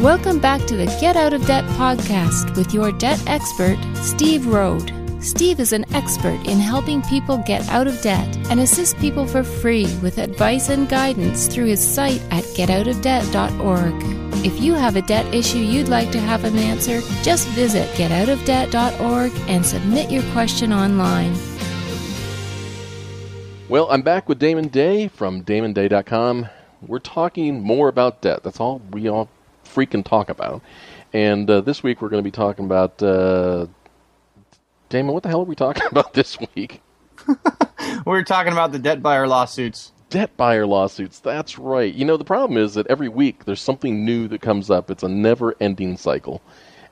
Welcome back to the Get Out of Debt podcast with your debt expert, Steve Rhode. Steve is an expert in helping people get out of debt and assist people for free with advice and guidance through his site at getoutofdebt.org. If you have a debt issue you'd like to have him answer, just visit getoutofdebt.org and submit your question online. Well, I'm back with Damon Day from damonday.com. We're talking more about debt. That's all we all freaking talk about. And uh, this week we're going to be talking about. Uh, Damon, what the hell are we talking about this week? We're talking about the debt buyer lawsuits. Debt buyer lawsuits. That's right. You know, the problem is that every week there's something new that comes up. It's a never ending cycle.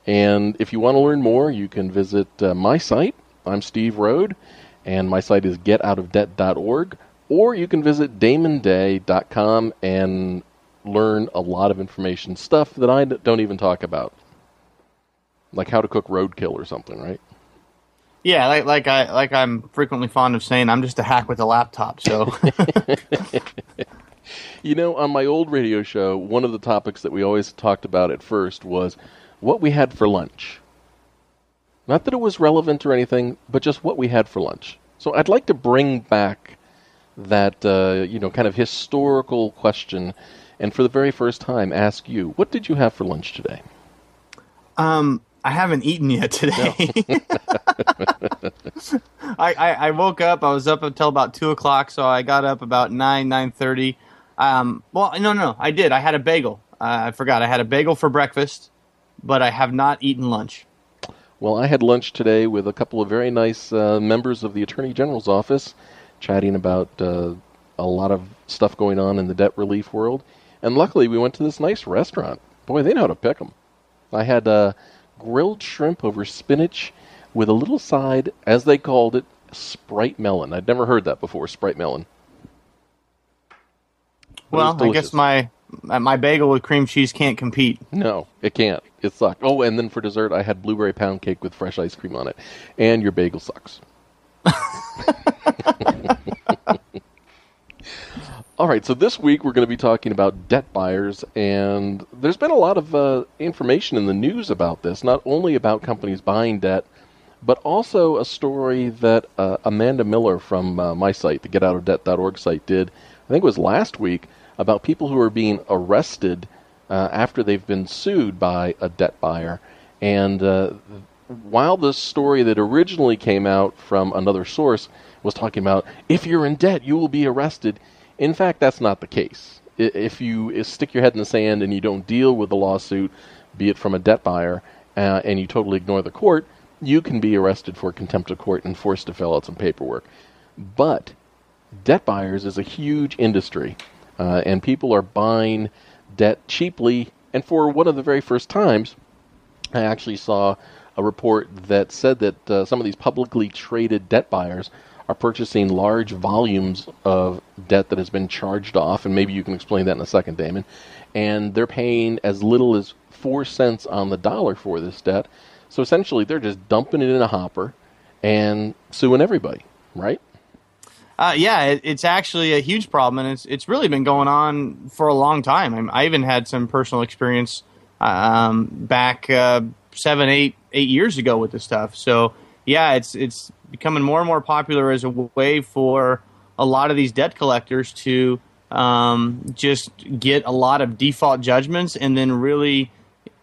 And if you want to learn more, you can visit uh, my site. I'm Steve Rhode, and my site is getoutofdebt.org. Or you can visit damonday.com and learn a lot of information, stuff that I don't even talk about, like how to cook roadkill or something, right? Yeah, like, like I like I'm frequently fond of saying, I'm just a hack with a laptop. So, you know, on my old radio show, one of the topics that we always talked about at first was what we had for lunch. Not that it was relevant or anything, but just what we had for lunch. So I'd like to bring back that uh, you know kind of historical question and for the very first time ask you, what did you have for lunch today? Um, I haven't eaten yet today. No. I, I, I, woke up. I was up until about two o'clock, so I got up about nine nine thirty. Um, well, no, no, I did. I had a bagel. Uh, I forgot. I had a bagel for breakfast, but I have not eaten lunch. Well, I had lunch today with a couple of very nice uh, members of the Attorney General's office, chatting about uh, a lot of stuff going on in the debt relief world. And luckily, we went to this nice restaurant. Boy, they know how to pick them. I had uh, grilled shrimp over spinach with a little side, as they called it, Sprite melon. I'd never heard that before, Sprite melon. well, I guess my my bagel with cream cheese can't compete. No, it can't. It sucked. Oh, and then for dessert, I had blueberry pound cake with fresh ice cream on it. And your bagel sucks. All right, so this week we're going to be talking about debt buyers, and there's been a lot of uh, information in the news about this, not only about companies buying debt, but also a story that uh, Amanda Miller from uh, my site, the getoutofdebt.org site, did, I think it was last week, about people who are being arrested uh, after they've been sued by a debt buyer. And uh, while the story that originally came out from another source was talking about if you're in debt, you will be arrested in fact, that's not the case. If you stick your head in the sand and you don't deal with the lawsuit, be it from a debt buyer, uh, and you totally ignore the court, you can be arrested for contempt of court and forced to fill out some paperwork. But debt buyers is a huge industry, uh, and people are buying debt cheaply. And for one of the very first times, I actually saw a report that said that uh, some of these publicly traded debt buyers are purchasing large volumes of debt that has been charged off, and maybe you can explain that in a second, Damon. And they're paying as little as four cents on the dollar for this debt. So essentially, they're just dumping it in a hopper and suing everybody, right? Uh, yeah, it, it's actually a huge problem, and it's it's really been going on for a long time. I, I even had some personal experience um, back uh, seven, eight, eight years ago with this stuff. So yeah, it's it's becoming more and more popular as a way for a lot of these debt collectors to um, just get a lot of default judgments and then really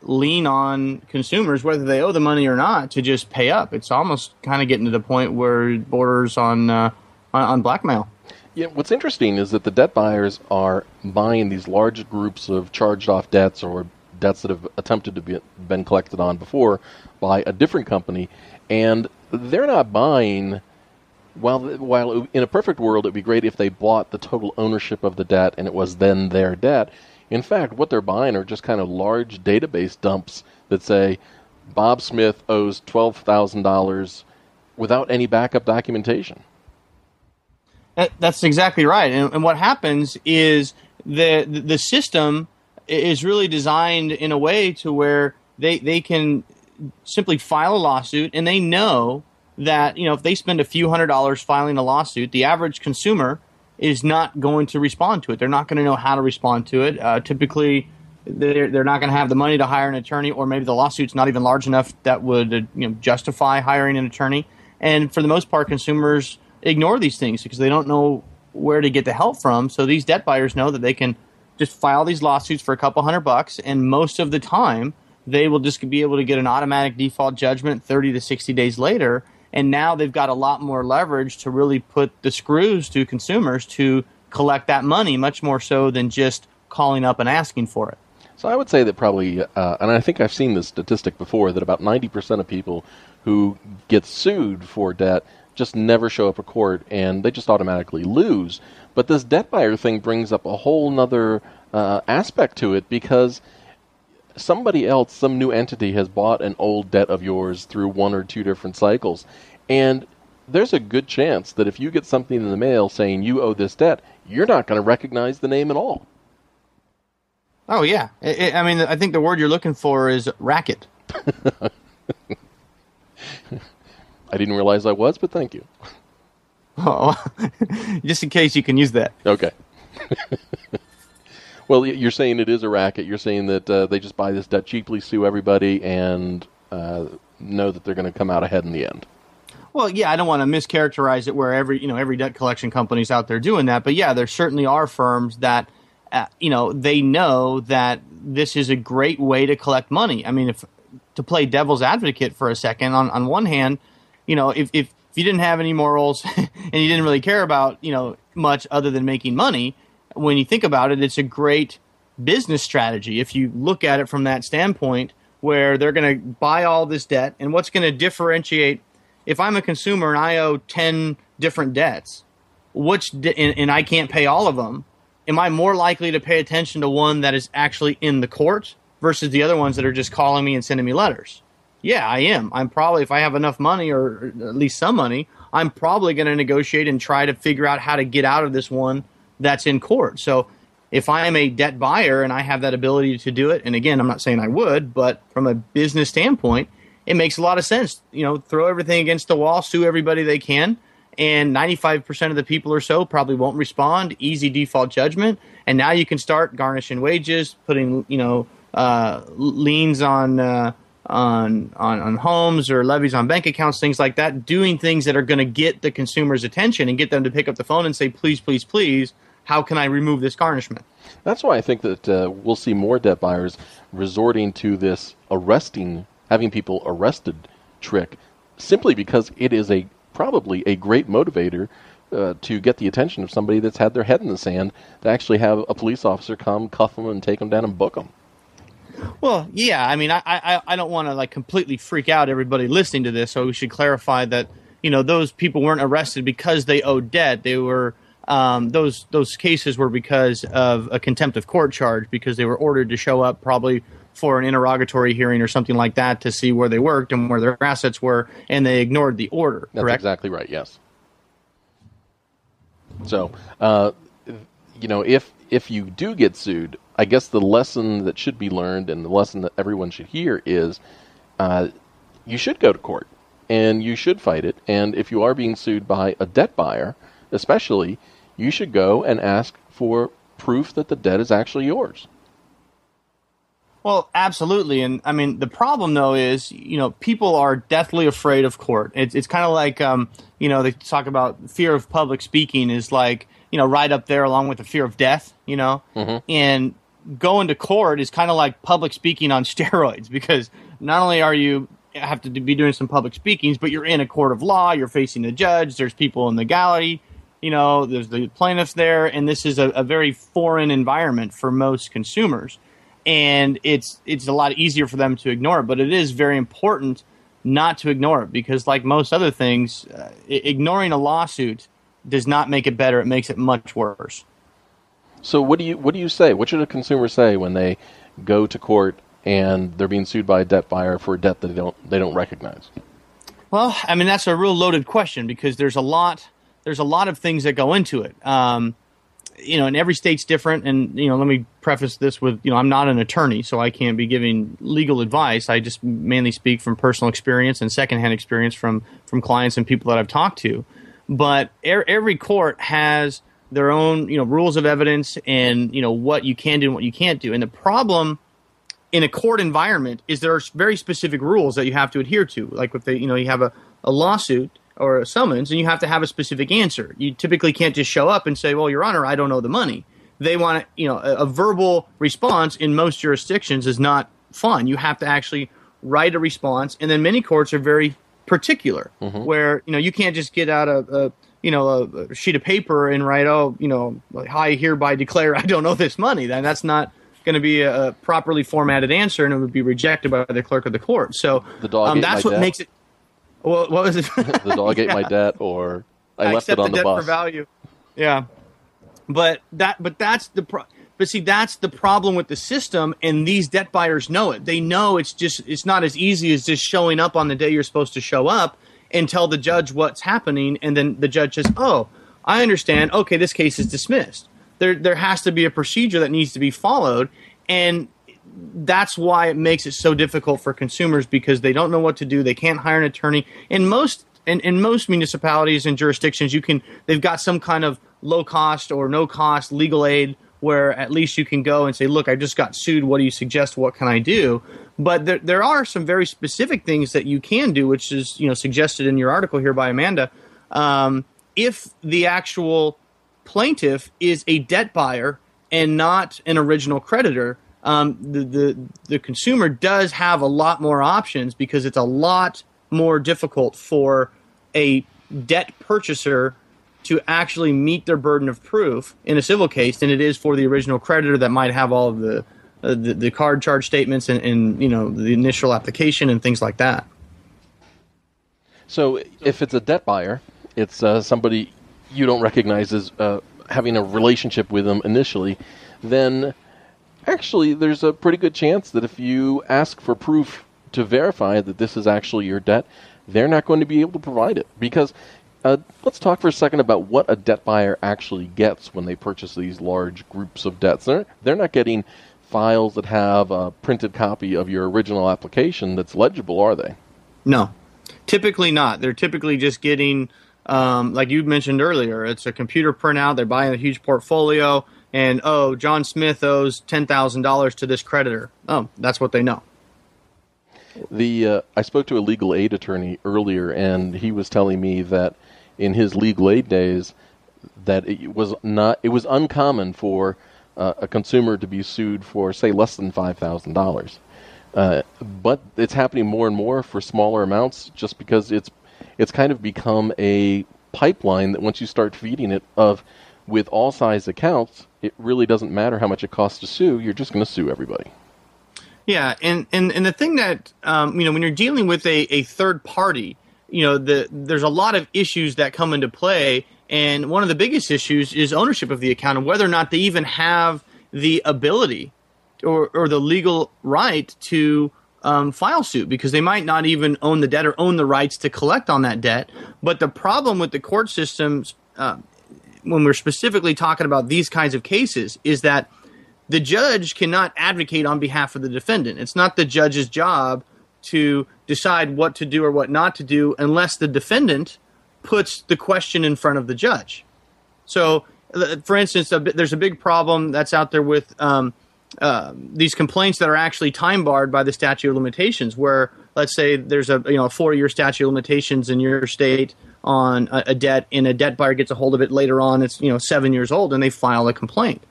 lean on consumers, whether they owe the money or not, to just pay up. It's almost kind of getting to the point where it borders on, uh, on, on blackmail. Yeah, what's interesting is that the debt buyers are buying these large groups of charged off debts or debts that have attempted to be been collected on before by a different company, and they're not buying. While while in a perfect world, it'd be great if they bought the total ownership of the debt and it was then their debt. In fact, what they're buying are just kind of large database dumps that say Bob Smith owes twelve thousand dollars without any backup documentation. That's exactly right. And, and what happens is the the system is really designed in a way to where they they can simply file a lawsuit and they know that you know if they spend a few hundred dollars filing a lawsuit, the average consumer is not going to respond to it. They're not going to know how to respond to it. Uh, typically, they're, they're not going to have the money to hire an attorney, or maybe the lawsuit's not even large enough that would uh, you know justify hiring an attorney. And for the most part, consumers ignore these things because they don't know where to get the help from. So these debt buyers know that they can just file these lawsuits for a couple hundred bucks, and most of the time they will just be able to get an automatic default judgment 30 to 60 days later. And now they've got a lot more leverage to really put the screws to consumers to collect that money, much more so than just calling up and asking for it. So I would say that probably, uh, and I think I've seen this statistic before, that about 90% of people who get sued for debt just never show up at court and they just automatically lose. But this debt buyer thing brings up a whole nother uh, aspect to it because somebody else, some new entity, has bought an old debt of yours through one or two different cycles. And there's a good chance that if you get something in the mail saying you owe this debt, you're not going to recognize the name at all. Oh yeah, it, it, I mean, I think the word you're looking for is racket. I didn't realize I was, but thank you. Oh, just in case you can use that. Okay. well, you're saying it is a racket. You're saying that uh, they just buy this debt cheaply, sue everybody, and uh, know that they're going to come out ahead in the end. Well, yeah, I don't want to mischaracterize it where every you know every debt collection company's out there doing that, but yeah, there certainly are firms that uh, you know they know that this is a great way to collect money. I mean, if to play devil's advocate for a second, on on one hand, you know, if if, if you didn't have any morals and you didn't really care about you know much other than making money, when you think about it, it's a great business strategy if you look at it from that standpoint where they're going to buy all this debt and what's going to differentiate if I'm a consumer and I owe 10 different debts, which and, and I can't pay all of them, am I more likely to pay attention to one that is actually in the court versus the other ones that are just calling me and sending me letters? Yeah, I am. I'm probably if I have enough money or at least some money, I'm probably going to negotiate and try to figure out how to get out of this one that's in court. So if I am a debt buyer and I have that ability to do it, and again, I'm not saying I would, but from a business standpoint, it makes a lot of sense. You know, throw everything against the wall, sue everybody they can, and 95% of the people or so probably won't respond. Easy default judgment, and now you can start garnishing wages, putting you know uh, liens on. Uh, on, on on homes or levies on bank accounts, things like that, doing things that are going to get the consumer's attention and get them to pick up the phone and say, "Please, please, please, how can I remove this garnishment?" That's why I think that uh, we'll see more debt buyers resorting to this arresting having people arrested trick simply because it is a probably a great motivator uh, to get the attention of somebody that's had their head in the sand to actually have a police officer come cuff them and take them down and book them. Well, yeah, I mean, I I, I don't want to like completely freak out everybody listening to this, so we should clarify that you know those people weren't arrested because they owed debt; they were um, those those cases were because of a contempt of court charge because they were ordered to show up probably for an interrogatory hearing or something like that to see where they worked and where their assets were, and they ignored the order. That's correct? exactly right. Yes. So, uh, you know, if if you do get sued, I guess the lesson that should be learned and the lesson that everyone should hear is, uh, you should go to court and you should fight it. And if you are being sued by a debt buyer, especially, you should go and ask for proof that the debt is actually yours. Well, absolutely, and I mean the problem though is you know people are deathly afraid of court. It's it's kind of like um, you know they talk about fear of public speaking is like you know right up there along with the fear of death. You know, mm-hmm. and going to court is kind of like public speaking on steroids because not only are you have to be doing some public speakings, but you're in a court of law. You're facing the judge. There's people in the gallery. You know, there's the plaintiffs there, and this is a, a very foreign environment for most consumers and it's it's a lot easier for them to ignore it. But it is very important not to ignore it because, like most other things, uh, ignoring a lawsuit does not make it better. It makes it much worse. So what do you what do you say? What should a consumer say when they go to court and they're being sued by a debt buyer for a debt that they don't they don't recognize? Well, I mean that's a real loaded question because there's a lot there's a lot of things that go into it. Um, you know, and every state's different. And you know, let me preface this with, you know, I'm not an attorney, so I can't be giving legal advice. I just mainly speak from personal experience and secondhand experience from from clients and people that I've talked to. But er- every court has their own you know rules of evidence and you know what you can do and what you can't do. And the problem in a court environment is there are very specific rules that you have to adhere to. Like if they you know you have a, a lawsuit or a summons and you have to have a specific answer. You typically can't just show up and say, "Well, Your Honor, I don't know the money." They want you know a, a verbal response in most jurisdictions is not fun. You have to actually write a response, and then many courts are very particular, mm-hmm. where you know you can't just get out a, a you know a, a, sheet of paper and write, oh, you know, I hereby declare I don't owe this money. Then that's not going to be a, properly formatted answer, and it would be rejected by the clerk of the court. So the dog um, that's what debt. makes it. Well, what was it? the dog ate yeah. my debt, or I, I left it on the, the bus. for value. Yeah, but that but that's the pro- but see, that's the problem with the system, and these debt buyers know it. They know it's just it's not as easy as just showing up on the day you're supposed to show up and tell the judge what's happening, and then the judge says, "Oh, I understand. Okay, this case is dismissed." There there has to be a procedure that needs to be followed, and that's why it makes it so difficult for consumers because they don't know what to do. They can't hire an attorney. In most in, in most municipalities and jurisdictions, you can they've got some kind of low cost or no cost legal aid where at least you can go and say, look, I just got sued. What do you suggest? What can I do? But there, there are some very specific things that you can do, which is you know suggested in your article here by Amanda. Um, if the actual plaintiff is a debt buyer and not an original creditor, um, the, the the consumer does have a lot more options because it's a lot more difficult for a debt purchaser to actually meet their burden of proof in a civil case than it is for the original creditor that might have all of the uh, the, the, card charge statements and, and, you know the initial application and things like that. So if it's a debt buyer, it's uh, somebody you don't recognize as uh, having a relationship with them initially, then actually there's a pretty good chance that if you ask for proof to verify that this is actually your debt, they're not going to be able to provide it because uh, let's talk for a second about what a debt buyer actually gets when they purchase these large groups of debts. They're, they're not getting files that have a printed copy of your original application that's legible, are they? No, typically not. They're typically just getting, um, like you mentioned earlier, it's a computer printout. They're buying a huge portfolio, and oh, John Smith owes ten thousand dollars to this creditor. Oh, that's what they know. The uh, I spoke to a legal aid attorney earlier, and he was telling me that in his legal aid days that it was not it was uncommon for uh, a consumer to be sued for say less than five thousand uh, dollars, but it's happening more and more for smaller amounts just because it's it's kind of become a pipeline that once you start feeding it of with all size accounts, it really doesn't matter how much it costs to sue. You're just going to sue everybody. Yeah, and, and, and the thing that um, you know when you're dealing with a, a third party, you know the there's a lot of issues that come into play and one of the biggest issues is ownership of the account and whether or not they even have the ability or, or the legal right to um, file suit because they might not even own the debt or own the rights to collect on that debt. But the problem with the court systems, uh, when we're specifically talking about these kinds of cases, is that the judge cannot advocate on behalf of the defendant. It's not the judge's job to decide what to do or what not to do unless the defendant puts the question in front of the judge. So, uh, for instance, a, there's a big problem that's out there with um, uh, these complaints that are actually time barred by the statute of limitations. Where, let's say, there's a you know a four year statute of limitations in your state on a, a debt, and a debt buyer gets a hold of it later on. It's you know seven years old, and they file a complaint.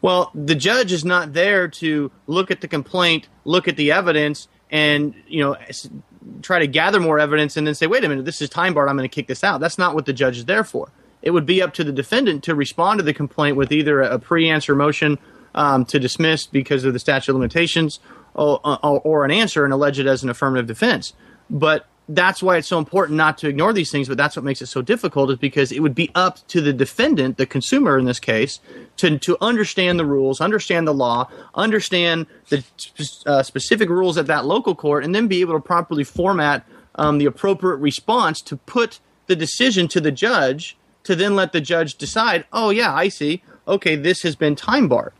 Well, the judge is not there to look at the complaint, look at the evidence, and you know try to gather more evidence and then say, wait a minute, this is time barred. I'm going to kick this out. That's not what the judge is there for. It would be up to the defendant to respond to the complaint with either a pre-answer motion um, to dismiss because of the statute of limitations, or, or, or an answer and allege it as an affirmative defense. But that's why it's so important not to ignore these things, but that's what makes it so difficult is because it would be up to the defendant, the consumer in this case, to, to understand the rules, understand the law, understand the uh, specific rules at that local court, and then be able to properly format um, the appropriate response to put the decision to the judge to then let the judge decide, oh, yeah, I see. Okay, this has been time barred.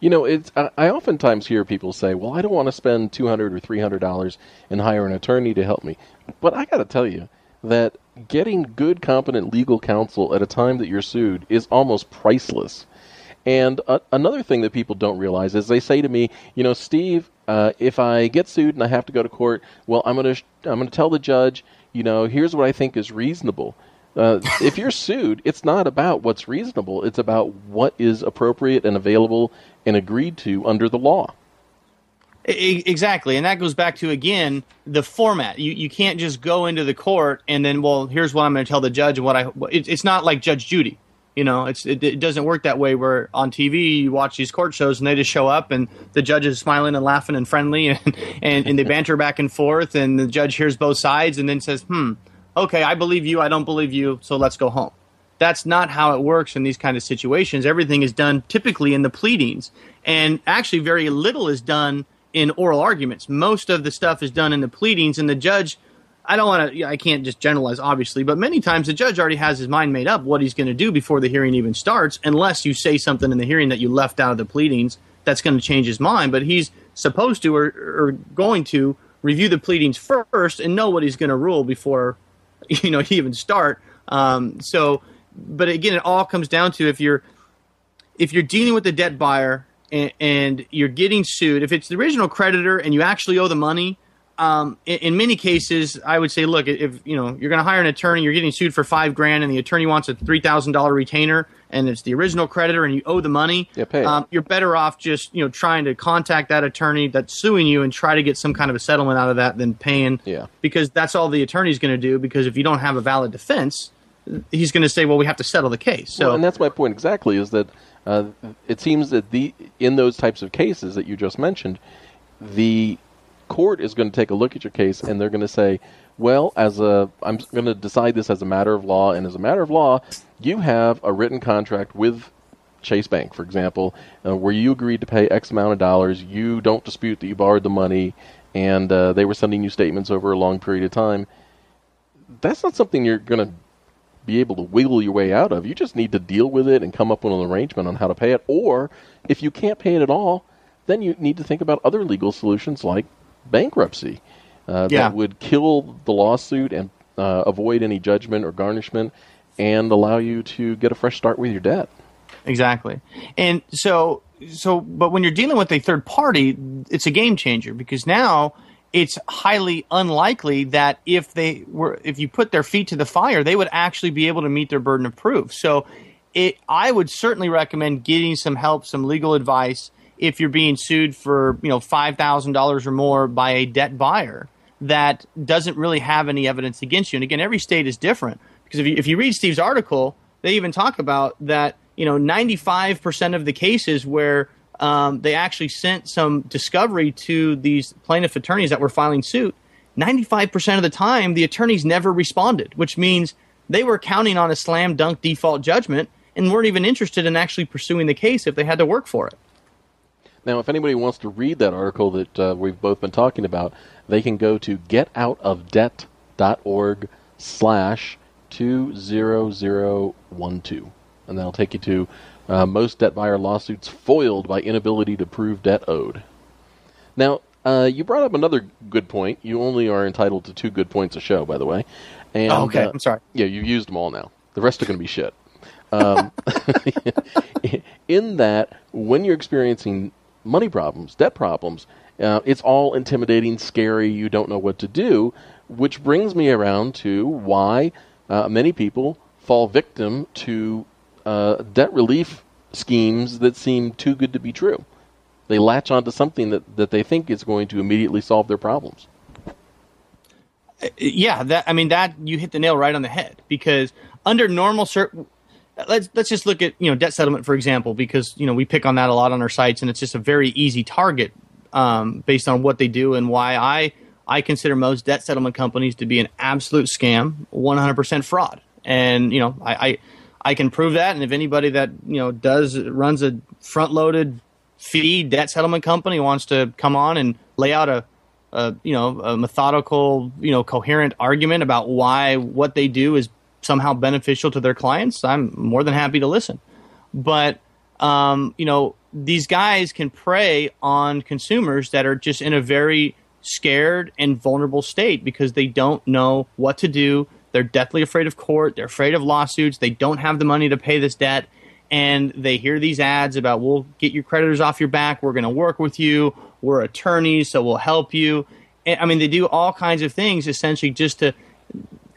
You know, it's I, I oftentimes hear people say, "Well, I don't want to spend two hundred or three hundred dollars and hire an attorney to help me," but I got to tell you that getting good, competent legal counsel at a time that you're sued is almost priceless. And uh, another thing that people don't realize is they say to me, you know, Steve, uh, if I get sued and I have to go to court, well, I'm to sh- I'm to tell the judge, you know, here's what I think is reasonable. Uh, if you're sued, it's not about what's reasonable. It's about what is appropriate and available and agreed to under the law. Exactly, and that goes back to again the format. You you can't just go into the court and then well, here's what I'm going to tell the judge and what I. It, it's not like Judge Judy. You know, it's it, it, doesn't work that way. Where on TV you watch these court shows and they just show up and the judge is smiling and laughing and friendly and and, and they banter back and forth and the judge hears both sides and then says, "Hmm, okay, I believe you, I don't believe you, so let's go home." That's not how it works in these kind of situations. Everything is done typically in the pleadings, and actually very little is done in oral arguments. Most of the stuff is done in the pleadings, and the judge. I don't want to. I can't just generalize, obviously, but many times the judge already has his mind made up what he's going to do before the hearing even starts, unless you say something in the hearing that you left out of the pleadings that's going to change his mind. But he's supposed to or, or going to review the pleadings first and know what he's going to rule before you know he even start. Um, so, but again, it all comes down to if you're if you're dealing with a debt buyer and, and, you're getting sued, if it's the original creditor and you actually owe the money, um, in, in, many cases, I would say, look, if you know you're going to hire an attorney, you're getting sued for five grand, and the attorney wants a three thousand dollar retainer, and it's the original creditor, and you owe the money. Yeah, pay um, you're better off just you know trying to contact that attorney that's suing you and try to get some kind of a settlement out of that than paying. Yeah, because that's all the attorney's going to do. Because if you don't have a valid defense, he's going to say, well, we have to settle the case. So, well, and that's my point exactly. Is that uh, it seems that the in those types of cases that you just mentioned, the court is going to take a look at your case and they're going to say, well, as a I'm going to decide this as a matter of law, and as a matter of law, you have a written contract with Chase Bank, for example, uh, where you agreed to pay X amount of dollars. You don't dispute that you borrowed the money, and uh, they were sending you statements over a long period of time. That's not something you're going to be able to wiggle your way out of. You just need to deal with it and come up with an arrangement on how to pay it. Or if you can't pay it at all, then you need to think about other legal solutions like bankruptcy uh, yeah. that would kill the lawsuit and uh, avoid any judgment or garnishment and allow you to get a fresh start with your debt. Exactly. And so so but when you're dealing with a third party, it's a game changer because now it's highly unlikely that if they were if you put their feet to the fire, they would actually be able to meet their burden of proof. So it I would certainly recommend getting some help, some legal advice if you're being sued for, you know, $5,000 or more by a debt buyer that doesn't really have any evidence against you. And again, every state is different because if you if you read Steve's article, they even talk about that, you know, 95% of the cases where um, they actually sent some discovery to these plaintiff attorneys that were filing suit. 95% of the time, the attorneys never responded, which means they were counting on a slam dunk default judgment and weren't even interested in actually pursuing the case if they had to work for it. Now, if anybody wants to read that article that uh, we've both been talking about, they can go to getoutofdebt.org slash 20012. And that'll take you to uh, most debt buyer lawsuits foiled by inability to prove debt owed. Now, uh, you brought up another good point. You only are entitled to two good points a show, by the way. And, oh, okay. Uh, I'm sorry. Yeah, you used them all now. The rest are going to be shit. Um, in that, when you're experiencing money problems, debt problems, uh, it's all intimidating, scary. You don't know what to do, which brings me around to why uh, many people fall victim to uh, debt relief schemes that seem too good to be true. They latch onto something that, that they think is going to immediately solve their problems. Uh, yeah, that I mean that you hit the nail right on the head because under normal cir- let's let's just look at you know debt settlement for example because you know we pick on that a lot on our sites and it's just a very easy target um, based on what they do and why I I consider most debt settlement companies to be an absolute scam, 100% fraud. And you know I, I I can prove that. And if anybody that you know does runs a front loaded fee debt settlement company wants to come on and lay out a, a you know a methodical you know coherent argument about why what they do is somehow beneficial to their clients, I'm more than happy to listen. But um, you know, these guys can prey on consumers that are just in a very scared and vulnerable state because they don't know what to do. They're deathly afraid of court. They're afraid of lawsuits. They don't have the money to pay this debt. And they hear these ads about, we'll get your creditors off your back. We're going to work with you. We're attorneys, so we'll help you. And, I mean, they do all kinds of things essentially just to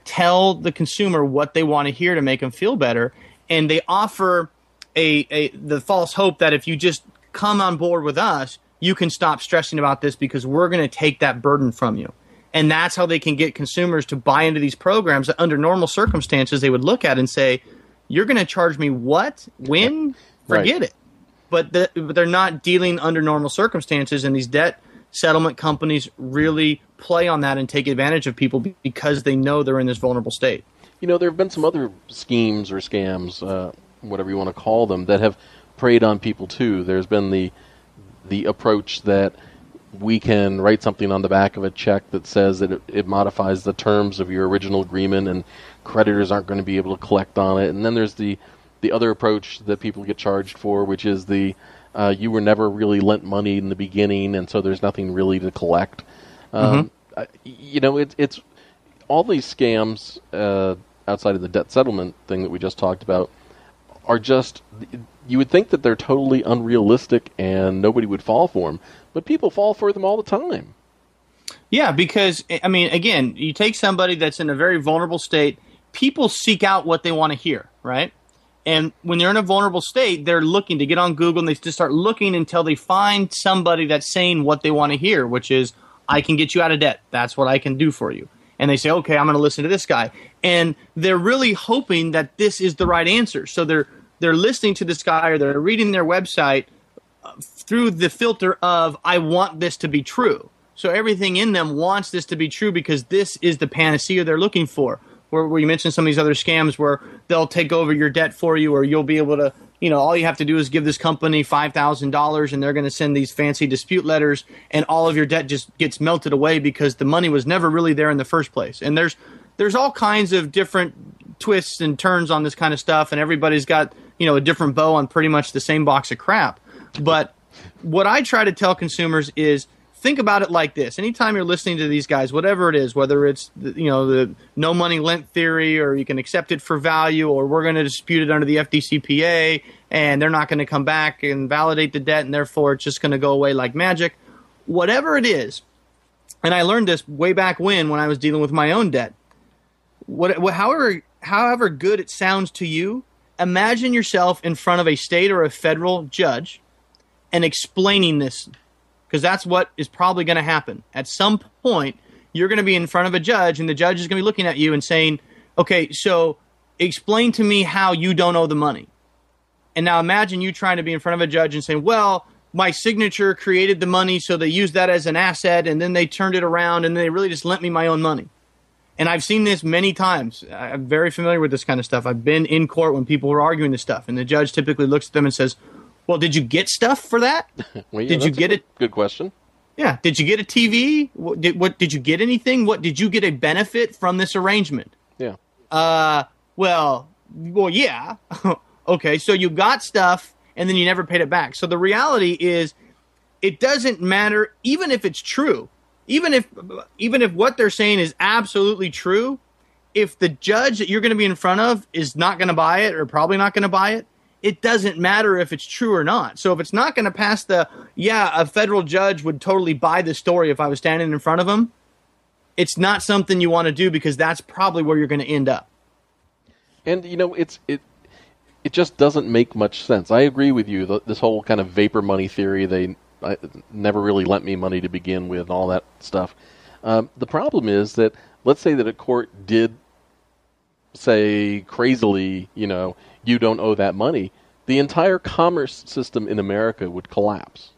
tell the consumer what they want to hear to make them feel better. And they offer a, a the false hope that if you just come on board with us, you can stop stressing about this because we're going to take that burden from you. And that's how they can get consumers to buy into these programs that under normal circumstances they would look at and say, You're going to charge me what? When? Forget right. it. But, the, but they're not dealing under normal circumstances, and these debt settlement companies really play on that and take advantage of people because they know they're in this vulnerable state. You know, there have been some other schemes or scams, uh, whatever you want to call them, that have preyed on people too. There's been the the approach that we can write something on the back of a check that says that it, it, modifies the terms of your original agreement and creditors aren't going to be able to collect on it. And then there's the the other approach that people get charged for, which is the uh, you were never really lent money in the beginning, and so there's nothing really to collect. Um, mm-hmm. you know, it, it's all these scams uh, outside of the debt settlement thing that we just talked about are just you would think that they're totally unrealistic and nobody would fall for them, but people fall for them all the time. Yeah, because I mean, again, you take somebody that's in a very vulnerable state. People seek out what they want to hear, right? And when they're in a vulnerable state, they're looking to get on Google and they just start looking until they find somebody that's saying what they want to hear, which is, I can get you out of debt. That's what I can do for you. And they say, okay, I'm going to listen to this guy. And they're really hoping that this is the right answer. So they're they're listening to this guy or they're reading their website uh, through the filter of I want this to be true. So everything in them wants this to be true because this is the panacea they're looking for. Where, where you mentioned some of these other scams where they'll take over your debt for you, or you'll be able to, you know, all you have to do is give this company five thousand dollars, and they're going to send these fancy dispute letters, and all of your debt just gets melted away because the money was never really there in the first place. And there's there's all kinds of different twists and turns on this kind of stuff, and everybody's got you know a different bow on pretty much the same box of crap. But what I try to tell consumers is think about it like this. Anytime you're listening to these guys whatever it is whether it's you know the no money lent theory or you can accept it for value or we're going to dispute it under the fdcpa and they're not going to come back and validate the debt and therefore it's just going to go away like magic. Whatever it is and i learned this way back when when i was dealing with my own debt. What, however however good it sounds to you imagine yourself in front of a state or a federal judge and explaining this because that's what is probably going to happen. At some point, you're going to be in front of a judge, and the judge is going to be looking at you and saying, Okay, so explain to me how you don't owe the money. And now imagine you trying to be in front of a judge and saying, Well, my signature created the money, so they used that as an asset, and then they turned it around, and they really just lent me my own money. And I've seen this many times. I'm very familiar with this kind of stuff. I've been in court when people were arguing this stuff, and the judge typically looks at them and says, "Well, did you get stuff for that? well, yeah, did you get it? Good question. Yeah. Did you get a TV? What did, what did you get anything? What did you get a benefit from this arrangement? Yeah. Uh. Well. Well. Yeah. okay. So you got stuff, and then you never paid it back. So the reality is, it doesn't matter, even if it's true even if even if what they're saying is absolutely true, if the judge that you're going to be in front of is not going to buy it or probably not going to buy it, it doesn't matter if it's true or not. So if it's not going to pass the yeah, a federal judge would totally buy the story if I was standing in front of him, it's not something you want to do because that's probably where you're going to end up. And you know, it's it it just doesn't make much sense. I agree with you. This whole kind of vapor money theory they I, never really lent me money to begin with, and all that stuff. Um, the problem is that let's say that a court did say crazily, you know, you don't owe that money, the entire commerce system in America would collapse.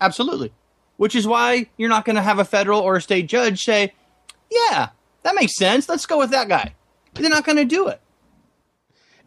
Absolutely. Which is why you're not going to have a federal or a state judge say, yeah, that makes sense. Let's go with that guy. They're not going to do it.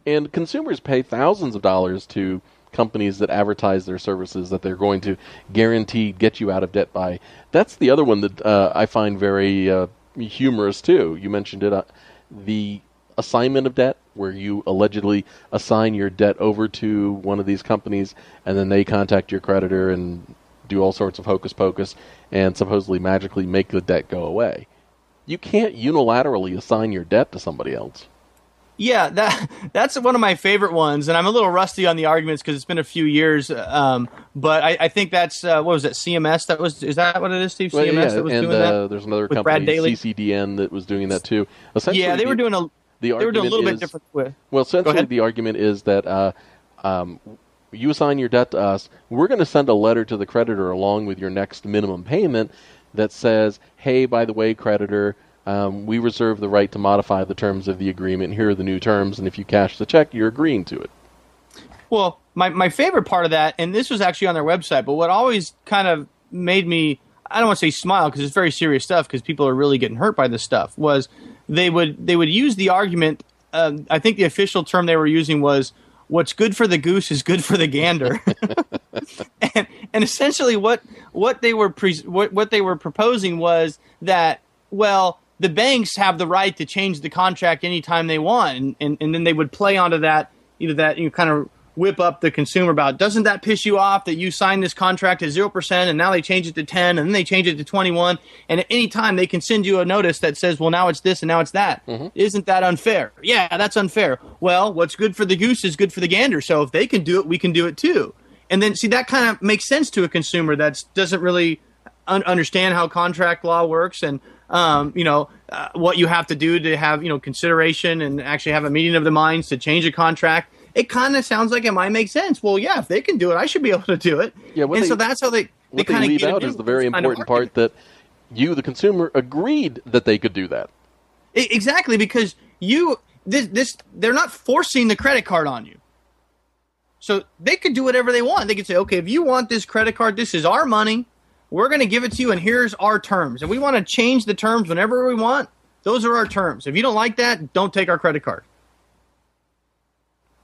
And consumers pay thousands of dollars to companies that advertise their services that they're going to guarantee get you out of debt by. That's the other one that uh, I find very uh, humorous too. You mentioned it, uh, the assignment of debt, where you allegedly assign your debt over to one of these companies, and then they contact your creditor and do all sorts of hocus pocus and supposedly magically make the debt go away. you can't unilaterally assign your debt to somebody else. Yeah, that that's one of my favorite ones, and I'm a little rusty on the arguments because it's been a few years. Um, but I, I think that's uh, what was it? CMS that was is that what it is, Steve? Well, CMS yeah, that was and doing uh, that. there's another with company, CCDN, that was doing that too. Essentially, Yeah, they were doing a the they were doing a argument little bit is- different with. Well, essentially, the argument is that uh, um, you assign your debt to us. We're going to send a letter to the creditor along with your next minimum payment that says, "Hey, by the way, creditor." Um, we reserve the right to modify the terms of the agreement. Here are the new terms, and if you cash the check, you're agreeing to it. Well, my, my favorite part of that, and this was actually on their website, but what always kind of made me, I don't want to say smile because it's very serious stuff because people are really getting hurt by this stuff, was they would they would use the argument. Um, I think the official term they were using was "What's good for the goose is good for the gander," and, and essentially what what they were pre- what what they were proposing was that well the banks have the right to change the contract anytime they want, and, and, and then they would play onto that either that you know, kind of whip up the consumer about doesn't that piss you off that you signed this contract at 0% and now they change it to 10 and then they change it to 21 and at any time they can send you a notice that says well now it's this and now it's that. Not that unfair? Yeah that's unfair. Well what's good for the goose is good for the gander. So if they can do it we can do it too. And then see that kind of makes sense to a consumer that doesn't really un- understand how contract law works and um, you know uh, what you have to do to have you know consideration and actually have a meeting of the minds to change a contract. It kind of sounds like it might make sense. Well, yeah, if they can do it, I should be able to do it. Yeah, and they- so that's how they they kind of leave out is the very important part that you, the consumer, agreed that they could do that. E- exactly because you this this they're not forcing the credit card on you. So they could do whatever they want. They could say, okay, if you want this credit card, this is our money. We're going to give it to you, and here's our terms. If we want to change the terms whenever we want, those are our terms. If you don't like that, don't take our credit card.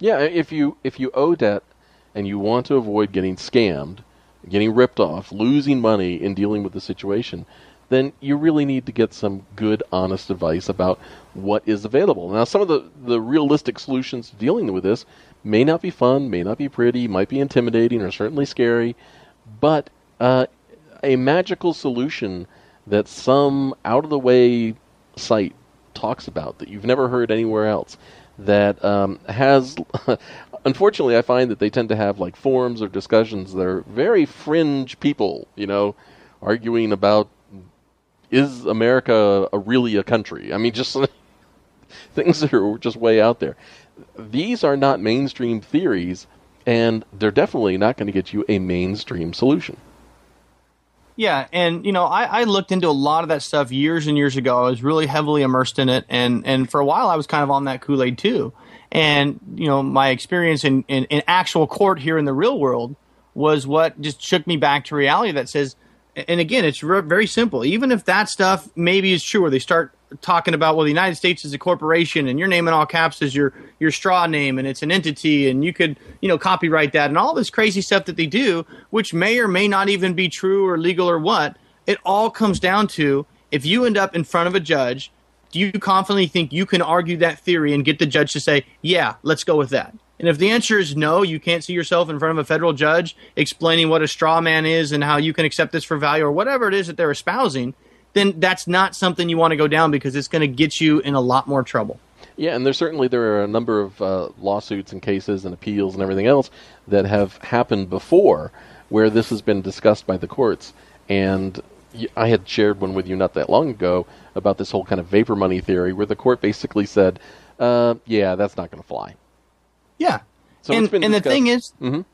Yeah, if you if you owe debt and you want to avoid getting scammed, getting ripped off, losing money in dealing with the situation, then you really need to get some good, honest advice about what is available. Now, some of the, the realistic solutions to dealing with this may not be fun, may not be pretty, might be intimidating, or certainly scary, but uh, a magical solution that some out of the way site talks about that you've never heard anywhere else that um, has unfortunately i find that they tend to have like forums or discussions that are very fringe people you know arguing about is america a, really a country? I mean just things that are just way out there. These are not mainstream theories and they're definitely not going to get you a mainstream solution Yeah, and you know, I, I looked into a lot of that stuff years and years ago. I was really heavily immersed in it, and and for a while I was kind of on that Kool Aid too. And you know, my experience in, in in actual court here in the real world was what just shook me back to reality. That says, and again, it's re- very simple. Even if that stuff maybe is true, or they start talking about well, the United States is a corporation, and your name in all caps is your your straw name, and it's an entity, and you could you know copyright that, and all this crazy stuff that they do, which may or may not even be true or legal or what. It all comes down to if you end up in front of a judge, do you confidently think you can argue that theory and get the judge to say, yeah, let's go with that? And if the answer is no, you can't see yourself in front of a federal judge explaining what a straw man is and how you can accept this for value or whatever it is that they're espousing, then that's not something you want to go down because it's going to get you in a lot more trouble. Yeah, and there's certainly there are a number of uh, lawsuits and cases and appeals and everything else that have happened before where this has been discussed by the courts. And I had shared one with you not that long ago about this whole kind of vapor money theory, where the court basically said, uh, "Yeah, that's not going to fly." Yeah. So and it's been and the thing is, Mhm.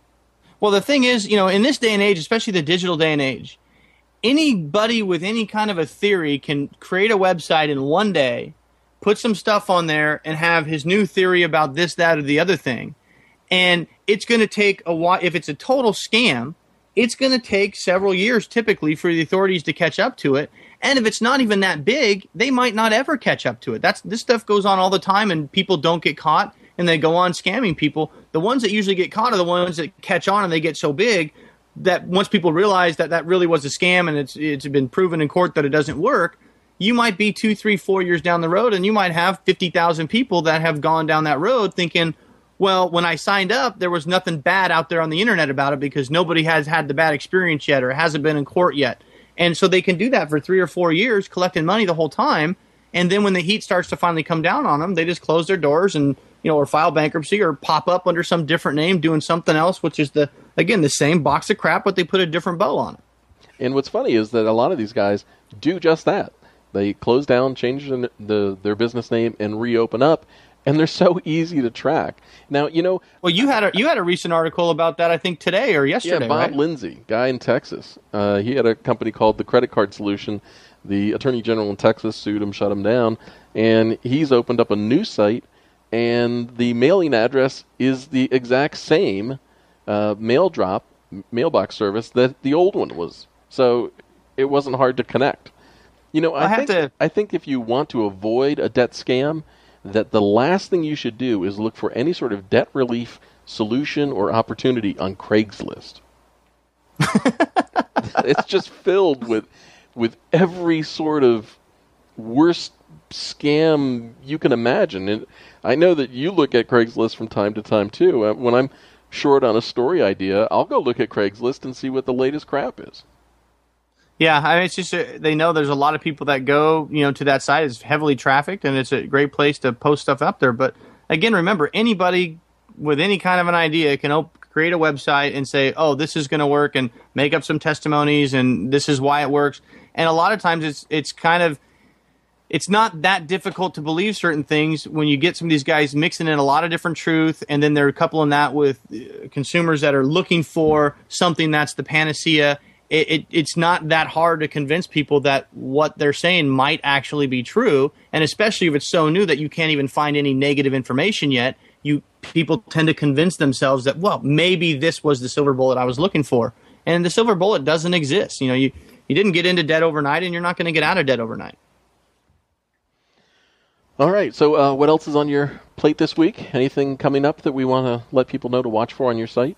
well, the thing is, you know, in this day and age, especially the digital day and age, anybody with any kind of a theory can create a website in one day, put some stuff on there, and have his new theory about this, that, or the other thing. And it's going to take a while. If it's a total scam, it's going to take several years typically for the authorities to catch up to it. And if it's not even that big, they might not ever catch up to it. That's this stuff goes on all the time, and people don't get caught, and they go on scamming people. The ones that usually get caught are the ones that catch on, and they get so big that once people realize that that really was a scam, and it's it's been proven in court that it doesn't work. You might be two, three, four years down the road, and you might have fifty thousand people that have gone down that road thinking, well, when I signed up, there was nothing bad out there on the internet about it because nobody has had the bad experience yet or hasn't been in court yet. And so they can do that for three or four years, collecting money the whole time. And then when the heat starts to finally come down on them, they just close their doors and you know, or file bankruptcy or pop up under some different name doing something else, which is the again the same box of crap, but they put a different bow on it. And what's funny is that a lot of these guys do just that. They close down, change the, the, their business name, and reopen up, and they're so easy to track. Now, you know. Well, you had a you had a recent article about that, I think today or yesterday. Yeah, Bob right? Lindsay, guy in Texas. Uh, he had a company called the Credit Card Solution. The Attorney General in Texas sued him, shut him down, and he's opened up a new site, and the mailing address is the exact same uh, mail drop mailbox service that the old one was. So it wasn't hard to connect. You know, I, I think to... I think if you want to avoid a debt scam, that the last thing you should do is look for any sort of debt relief solution or opportunity on Craigslist. it's just filled with with every sort of worst scam you can imagine. And I know that you look at Craigslist from time to time too. Uh, when I'm short on a story idea, I'll go look at Craigslist and see what the latest crap is. Yeah, I mean, it's just a, they know there's a lot of people that go, you know, to that site. It's heavily trafficked, and it's a great place to post stuff up there. But again, remember, anybody with any kind of an idea can op- create a website and say, "Oh, this is going to work," and make up some testimonies, and this is why it works. And a lot of times, it's it's kind of it's not that difficult to believe certain things when you get some of these guys mixing in a lot of different truth, and then they're coupling that with uh, consumers that are looking for something that's the panacea it, it, it's not that hard to convince people that what they're saying might actually be true, and especially if it's so new that you can't even find any negative information yet. You people tend to convince themselves that well maybe this was the silver bullet I was looking for, and the silver bullet doesn't exist. You know you you didn't get into debt overnight, and you're not going to get out of debt overnight. All right. So, uh, what else is on your plate this week? Anything coming up that we want to let people know to watch for on your site?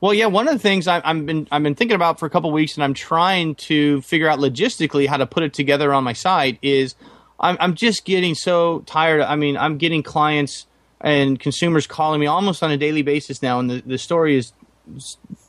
Well, yeah, one of the things I, have been I've been thinking about for a couple weeks, and I'm trying to figure out logistically how to put it together on my site is I'm, I'm just getting so tired. I mean, I'm getting clients and consumers calling me almost on a daily basis now, and the, the story is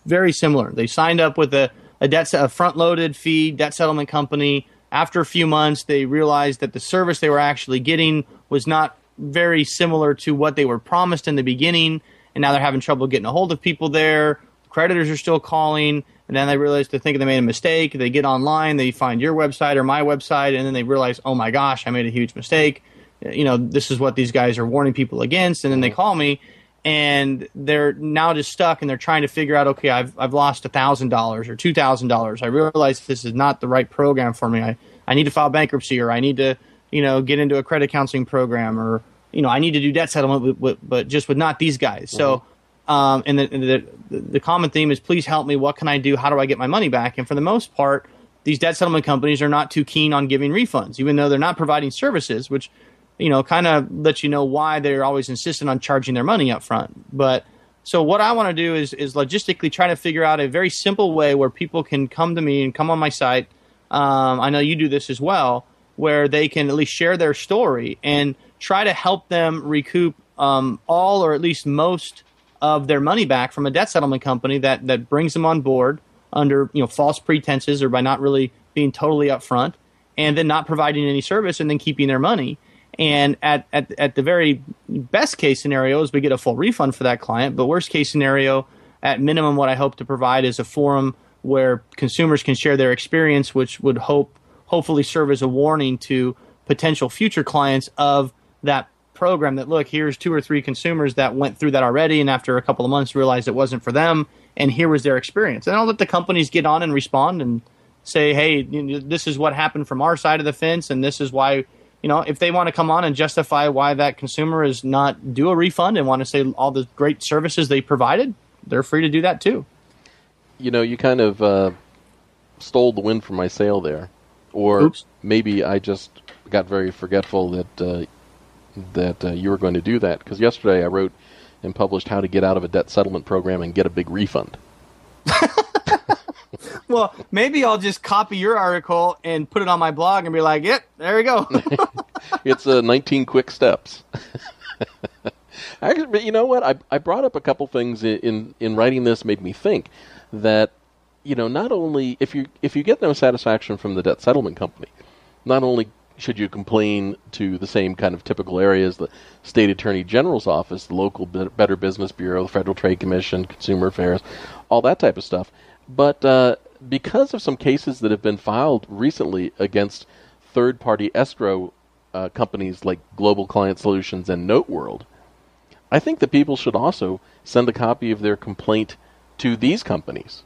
very similar. They signed up with a, a debt a front loaded fee debt settlement company. After a few months, they realized that the service they were actually getting was not very similar to what they were promised in the beginning and now they're having trouble getting a hold of people there. Creditors are still calling, and then they realize they think they made a mistake. They get online, they find your website or my website, and then they realize, oh my gosh, I made a huge mistake. You know, this is what these guys are warning people against, and then they call me, and they're now just stuck, and they're trying to figure out, okay, I've I've lost a thousand dollars or two thousand dollars. I realize this is not the right program for me. I I need to file bankruptcy, or I need to you know get into a credit counseling program, or you know, I need to do debt settlement, with, with, but just with not these guys. Mm-hmm. So, um, and, the, and the, the common theme is, please help me. What can I do? How do I get my money back? And for the most part, these debt settlement companies are not too keen on giving refunds, even though they're not providing services, which you know kind of lets you know why they're always insistent on charging their money up front. But so what I want to do is is logistically try to figure out a very simple way where people can come to me and come on my site. Um, I know you do this as well, where they can at least share their story and try to help them recoup um, all or at least most of their money back from a debt settlement company that, that brings them on board under you know false pretenses or by not really being totally upfront and then not providing any service and then keeping their money. And at, at, at the very best case scenario is we get a full refund for that client. But worst case scenario, at minimum, what I hope to provide is a forum where consumers can share their experience, which would hope hopefully serve as a warning to potential future clients of that program that look here's two or three consumers that went through that already and after a couple of months realized it wasn't for them and here was their experience and i'll let the companies get on and respond and say hey this is what happened from our side of the fence and this is why you know if they want to come on and justify why that consumer is not do a refund and want to say all the great services they provided they're free to do that too you know you kind of uh, stole the wind from my sail there or Oops. maybe i just got very forgetful that uh, that uh, you were going to do that because yesterday I wrote and published how to get out of a debt settlement program and get a big refund. well, maybe I'll just copy your article and put it on my blog and be like, "Yep, there we go." it's uh, 19 quick steps. Actually, but you know what? I I brought up a couple things in, in in writing this made me think that you know, not only if you if you get no satisfaction from the debt settlement company, not only should you complain to the same kind of typical areas, the state attorney general's office, the local Better Business Bureau, the Federal Trade Commission, Consumer Affairs, all that type of stuff, but uh, because of some cases that have been filed recently against third-party escrow uh, companies like Global Client Solutions and NoteWorld, I think that people should also send a copy of their complaint to these companies.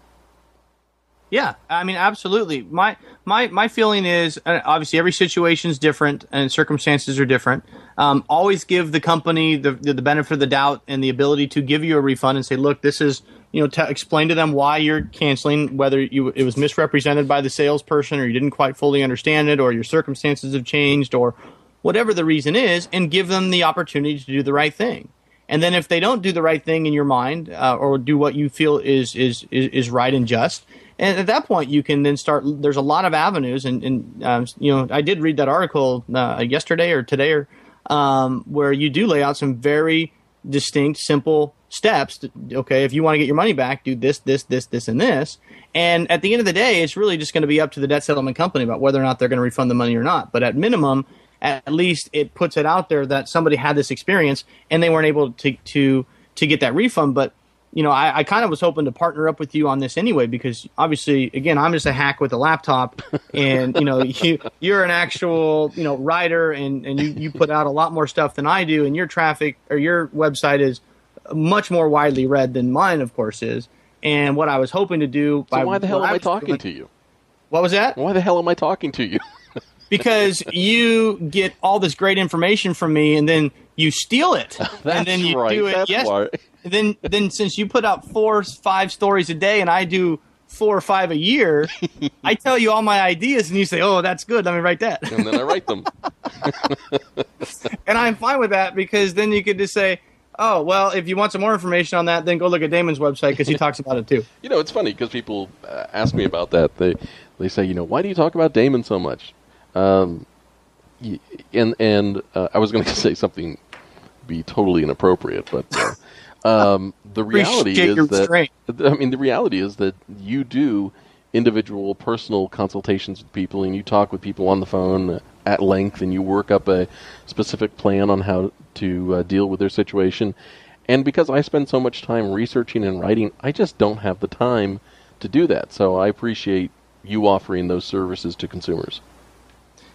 Yeah, I mean, absolutely. My my my feeling is uh, obviously every situation is different and circumstances are different. Um, always give the company the, the benefit of the doubt and the ability to give you a refund and say, look, this is you know, t- explain to them why you're canceling, whether you it was misrepresented by the salesperson or you didn't quite fully understand it, or your circumstances have changed, or whatever the reason is, and give them the opportunity to do the right thing. And then if they don't do the right thing in your mind, uh, or do what you feel is, is is is right and just, and at that point you can then start. There's a lot of avenues, and, and um, you know I did read that article uh, yesterday or today, or um, where you do lay out some very distinct, simple steps. To, okay, if you want to get your money back, do this, this, this, this, and this. And at the end of the day, it's really just going to be up to the debt settlement company about whether or not they're going to refund the money or not. But at minimum, at least it puts it out there that somebody had this experience and they weren't able to to to get that refund. But you know, I, I kind of was hoping to partner up with you on this anyway because obviously, again, I'm just a hack with a laptop, and you know, you you're an actual you know writer, and and you you put out a lot more stuff than I do, and your traffic or your website is much more widely read than mine, of course, is. And what I was hoping to do. So why the hell am I, talking doing, to you? What was that? Why the hell am I talking to you? because you get all this great information from me and then you steal it and then you right. do it yes. Then then since you put out four five stories a day and i do four or five a year i tell you all my ideas and you say oh that's good. Let me write that. And then i write them. And i'm fine with that because then you could just say oh well if you want some more information on that then go look at damon's website because he talks about it too. You know it's funny because people uh, ask me about that. They they say you know why do you talk about damon so much? Um, and and uh, I was going to say something be totally inappropriate, but uh, um, the reality is that I mean the reality is that you do individual personal consultations with people, and you talk with people on the phone at length, and you work up a specific plan on how to uh, deal with their situation. And because I spend so much time researching and writing, I just don't have the time to do that. So I appreciate you offering those services to consumers.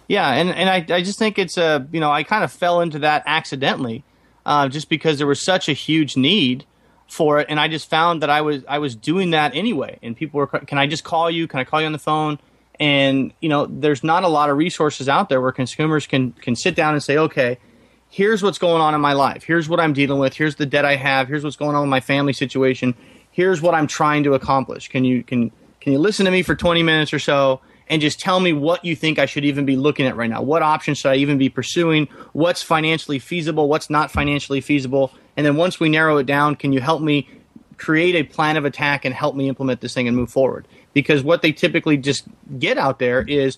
Yeah, and and I I just think it's a you know I kind of fell into that accidentally, uh, just because there was such a huge need for it, and I just found that I was I was doing that anyway, and people were can I just call you? Can I call you on the phone? And you know, there's not a lot of resources out there where consumers can can sit down and say, okay, here's what's going on in my life. Here's what I'm dealing with. Here's the debt I have. Here's what's going on with my family situation. Here's what I'm trying to accomplish. Can you can can you listen to me for 20 minutes or so? And just tell me what you think I should even be looking at right now. What options should I even be pursuing? What's financially feasible? What's not financially feasible? And then once we narrow it down, can you help me create a plan of attack and help me implement this thing and move forward? Because what they typically just get out there is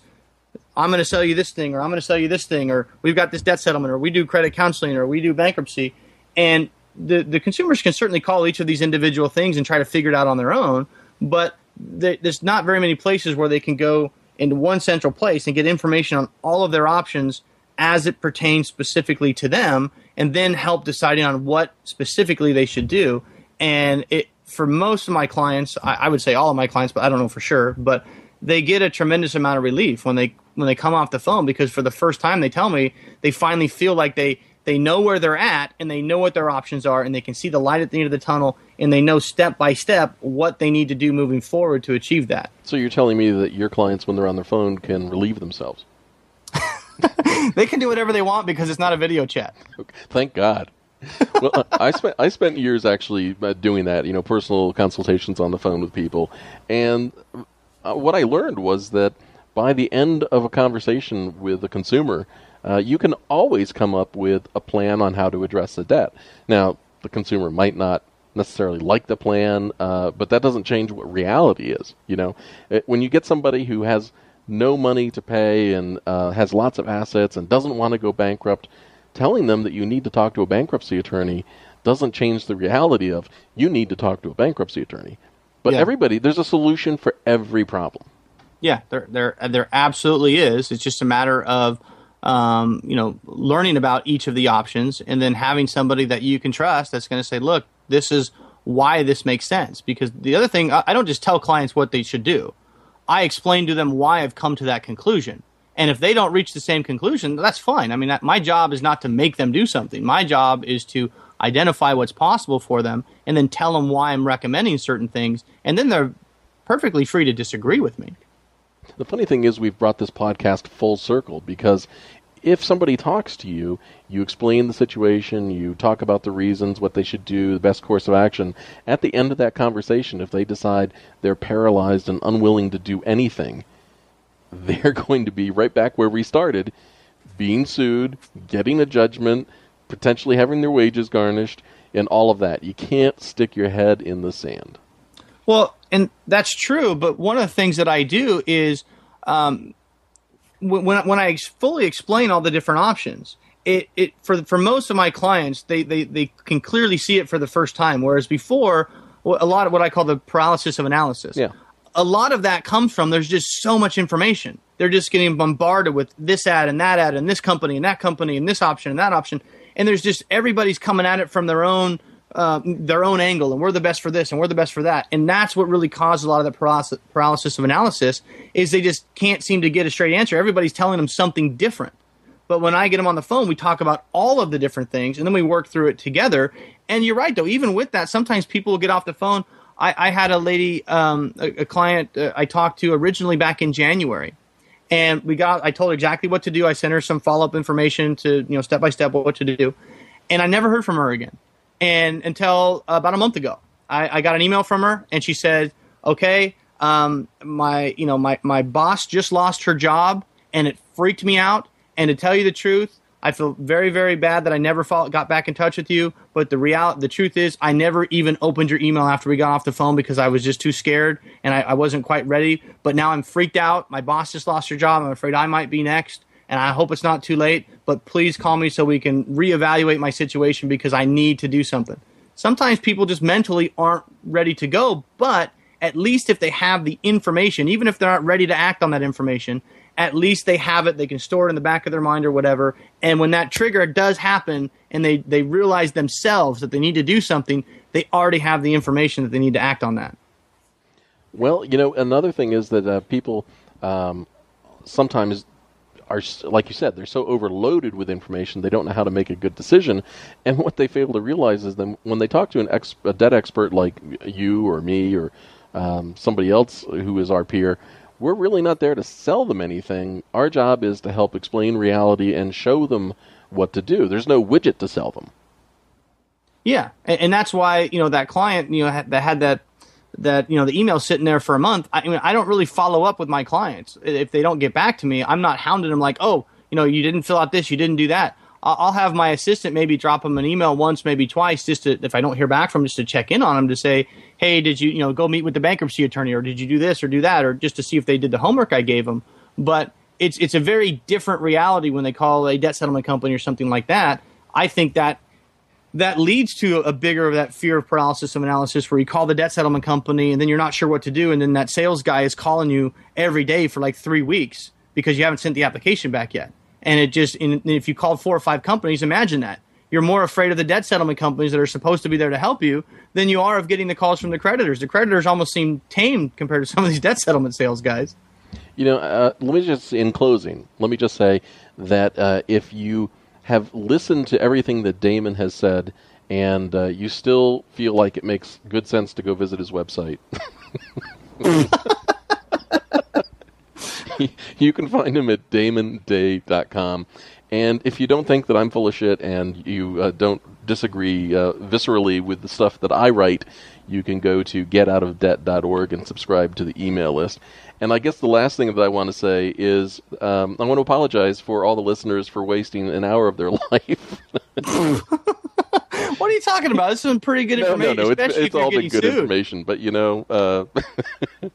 I'm going to sell you this thing, or I'm going to sell you this thing, or we've got this debt settlement, or we do credit counseling, or we do bankruptcy. And the, the consumers can certainly call each of these individual things and try to figure it out on their own, but there's not very many places where they can go into one central place and get information on all of their options as it pertains specifically to them and then help deciding on what specifically they should do. And it for most of my clients I, I, would say all of my clients but i don't know for sure but they get a tremendous amount of relief when they when they come off the phone because for the first time they tell me they finally feel like they they know where they're at and they know what their options are and they can see the light at the end of the tunnel and they know step by step what they need to do moving forward to achieve that. So you're telling me that your clients when they're on their phone can relieve themselves. they can do whatever they want because it's not a video chat. Okay. Thank God. well, I spent I spent years actually uh, doing that, you know, personal consultations on the phone with people, and uh, what I learned was that by the end of a conversation with a consumer, uh, you can always come up with a plan on how to address the debt. Now, the consumer might not necessarily like the plan, uh, but that doesn't change what reality is. You know, it, when you get somebody who has no money to pay and uh, has lots of assets and doesn't want to go bankrupt, telling them that you need to talk to a bankruptcy attorney doesn't change the reality of you need to talk to a bankruptcy attorney. But Yeah. everybody, there's a solution for every problem. Yeah, there there there absolutely is. It's just a matter of um, you know learning about each of the options and then having somebody that you can trust that's going to say, look, this is why this makes sense. Because the other thing, I don't just tell clients what they should do. I explain to them why I've come to that conclusion. And if they don't reach the same conclusion, that's fine. I mean, that, my job is not to make them do something. My job is to identify what's possible for them and then tell them why I'm recommending certain things. And then they're perfectly free to disagree with me. The funny thing is, we've brought this podcast full circle because if somebody talks to you, you explain the situation, you talk about the reasons, what they should do, the best course of action. At the end of that conversation, if they decide they're paralyzed and unwilling to do anything, they're going to be right back where we started, being sued, getting a judgment, potentially having their wages garnished, and all of that. You can't stick your head in the sand. Well, and that's true. But one of the things that I do is um, when when I- when I ex- fully explain all the different options, it, it for for most of my clients, they, they they can clearly see it for the first time. Whereas before, a lot of what I call the paralysis of analysis. Yeah. A lot of that comes from there's just so much information. They're just getting bombarded with this ad and that ad and this company and that company and this option and that option, and there's just everybody's coming at it from their own uh, their own angle, and we're the best for this, and we're the best for that, and that's what really causes a lot of the paralysis, paralysis of analysis. Is they just can't seem to get a straight answer. Everybody's telling them something different. But when I get them on the phone, we talk about all of the different things, and then we work through it together. And you're right, though. Even with that, sometimes people will get off the phone. I, I had a lady, um, a, a client uh, I talked to originally back in January, and we got. I told her exactly what to do. I sent her some follow up information to you know step by step what to do, and I never heard from her again. And until about a month ago, I, I got an email from her, and she said, "Okay, um, my you know my my boss just lost her job, and it freaked me out. And to tell you the truth, I feel very very bad that I never got back in touch with you. But the real the truth is, I never even opened your email after we got off the phone because I was just too scared and I, I wasn't quite ready. But now I'm freaked out. My boss just lost her job. I'm afraid I might be next." And I hope it's not too late, but please call me so we can reevaluate my situation because I need to do something. Sometimes people just mentally aren't ready to go, but at least if they have the information, even if they're not ready to act on that information, at least they have it, they can store it in the back of their mind or whatever. And when that trigger does happen and they, they realize themselves that they need to do something, they already have the information that they need to act on that. Well, you know, another thing is that uh, people um, sometimes are, like you said, they're so overloaded with information they don't know how to make a good decision. And what they fail to realize is that when they talk to an ex- a debt expert like you or me or um, somebody else who is our peer, we're really not there to sell them anything. Our job is to help explain reality and show them what to do. There's no widget to sell them. Yeah, and, and that's why you know that client you know that had that that you know the email sitting there for a month. I mean, I don't really follow up with my clients if they don't get back to me. I'm not hounding them like, oh, you know, you didn't fill out this, you didn't do that. I'll, I'll have my assistant maybe drop them an email once, maybe twice, just to if I don't hear back from them, just to check in on them to say, hey, did you you know go meet with the bankruptcy attorney, or did you do this or do that, or just to see if they did the homework I gave them. But it's it's a very different reality when they call a debt settlement company or something like that. I think that that leads to a bigger of that fear of paralysis of analysis where you call the debt settlement company and then you're not sure what to do. And then that sales guy is calling you every day for like three weeks because you haven't sent the application back yet. And it just and if you called four or five companies imagine that. You're more afraid of the debt settlement companies that are supposed to be there to help you than you are of getting the calls from the creditors. The creditors almost seem tame compared to some of these debt settlement sales guys. You know, uh, let me just, in closing, let me just say that uh, if you have listened to everything that Damon has said and uh, you still feel like it makes good sense to go visit his website, you can find him at damonday.com. And if you don't think that I'm full of shit and you uh, don't disagree uh, viscerally with the stuff that I write, you can go to getoutofdebt.org and subscribe to the email list. And I guess the last thing that I want to say is um, I want to apologize for all the listeners for wasting an hour of their life. what are you talking about this is some pretty good no, no, information no, it's, it's all been good sued. information. But, you know, uh,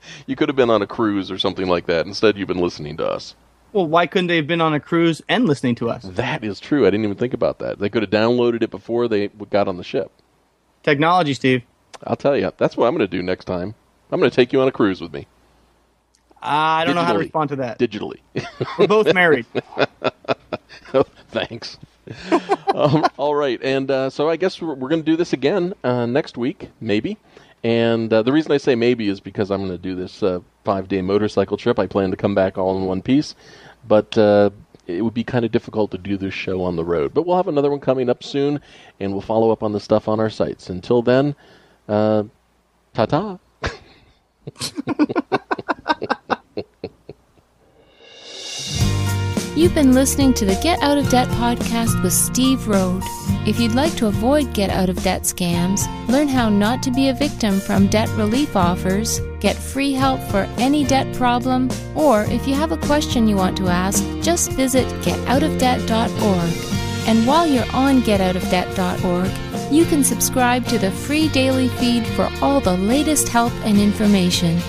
you could have been on a cruise or something like that. Instead, you've been listening to us. well why couldn't they have been on a cruise and listening to us That is true. I didn't even think about that. They could have downloaded it before they got on the ship. technology steve I'll tell you. That's what I'm going to do next time. I'm going to take you on a cruise with me. Uh, I don't know how to respond to that. Digitally. We're both married. Thanks. um, all right, and uh, so I guess we're, we're going to do this again uh, next week, maybe. And uh, the reason I say maybe is because I'm going to do this uh, five day motorcycle trip. I plan to come back all in one piece, but uh, it would be kind of difficult to do this show on the road. But we'll have another one coming up soon, and we'll follow up on the stuff on our sites. Until then, uh, ta ta. You've been listening to the Get Out of Debt podcast with Steve Rhode. If you'd like to avoid get out of debt scams, learn how not to be a victim from debt relief offers, get free help for any debt problem, or if you have a question you want to ask, just visit getoutofdebt.org. And while you're on getoutofdebt.org, you can subscribe to the free daily feed for all the latest help and information.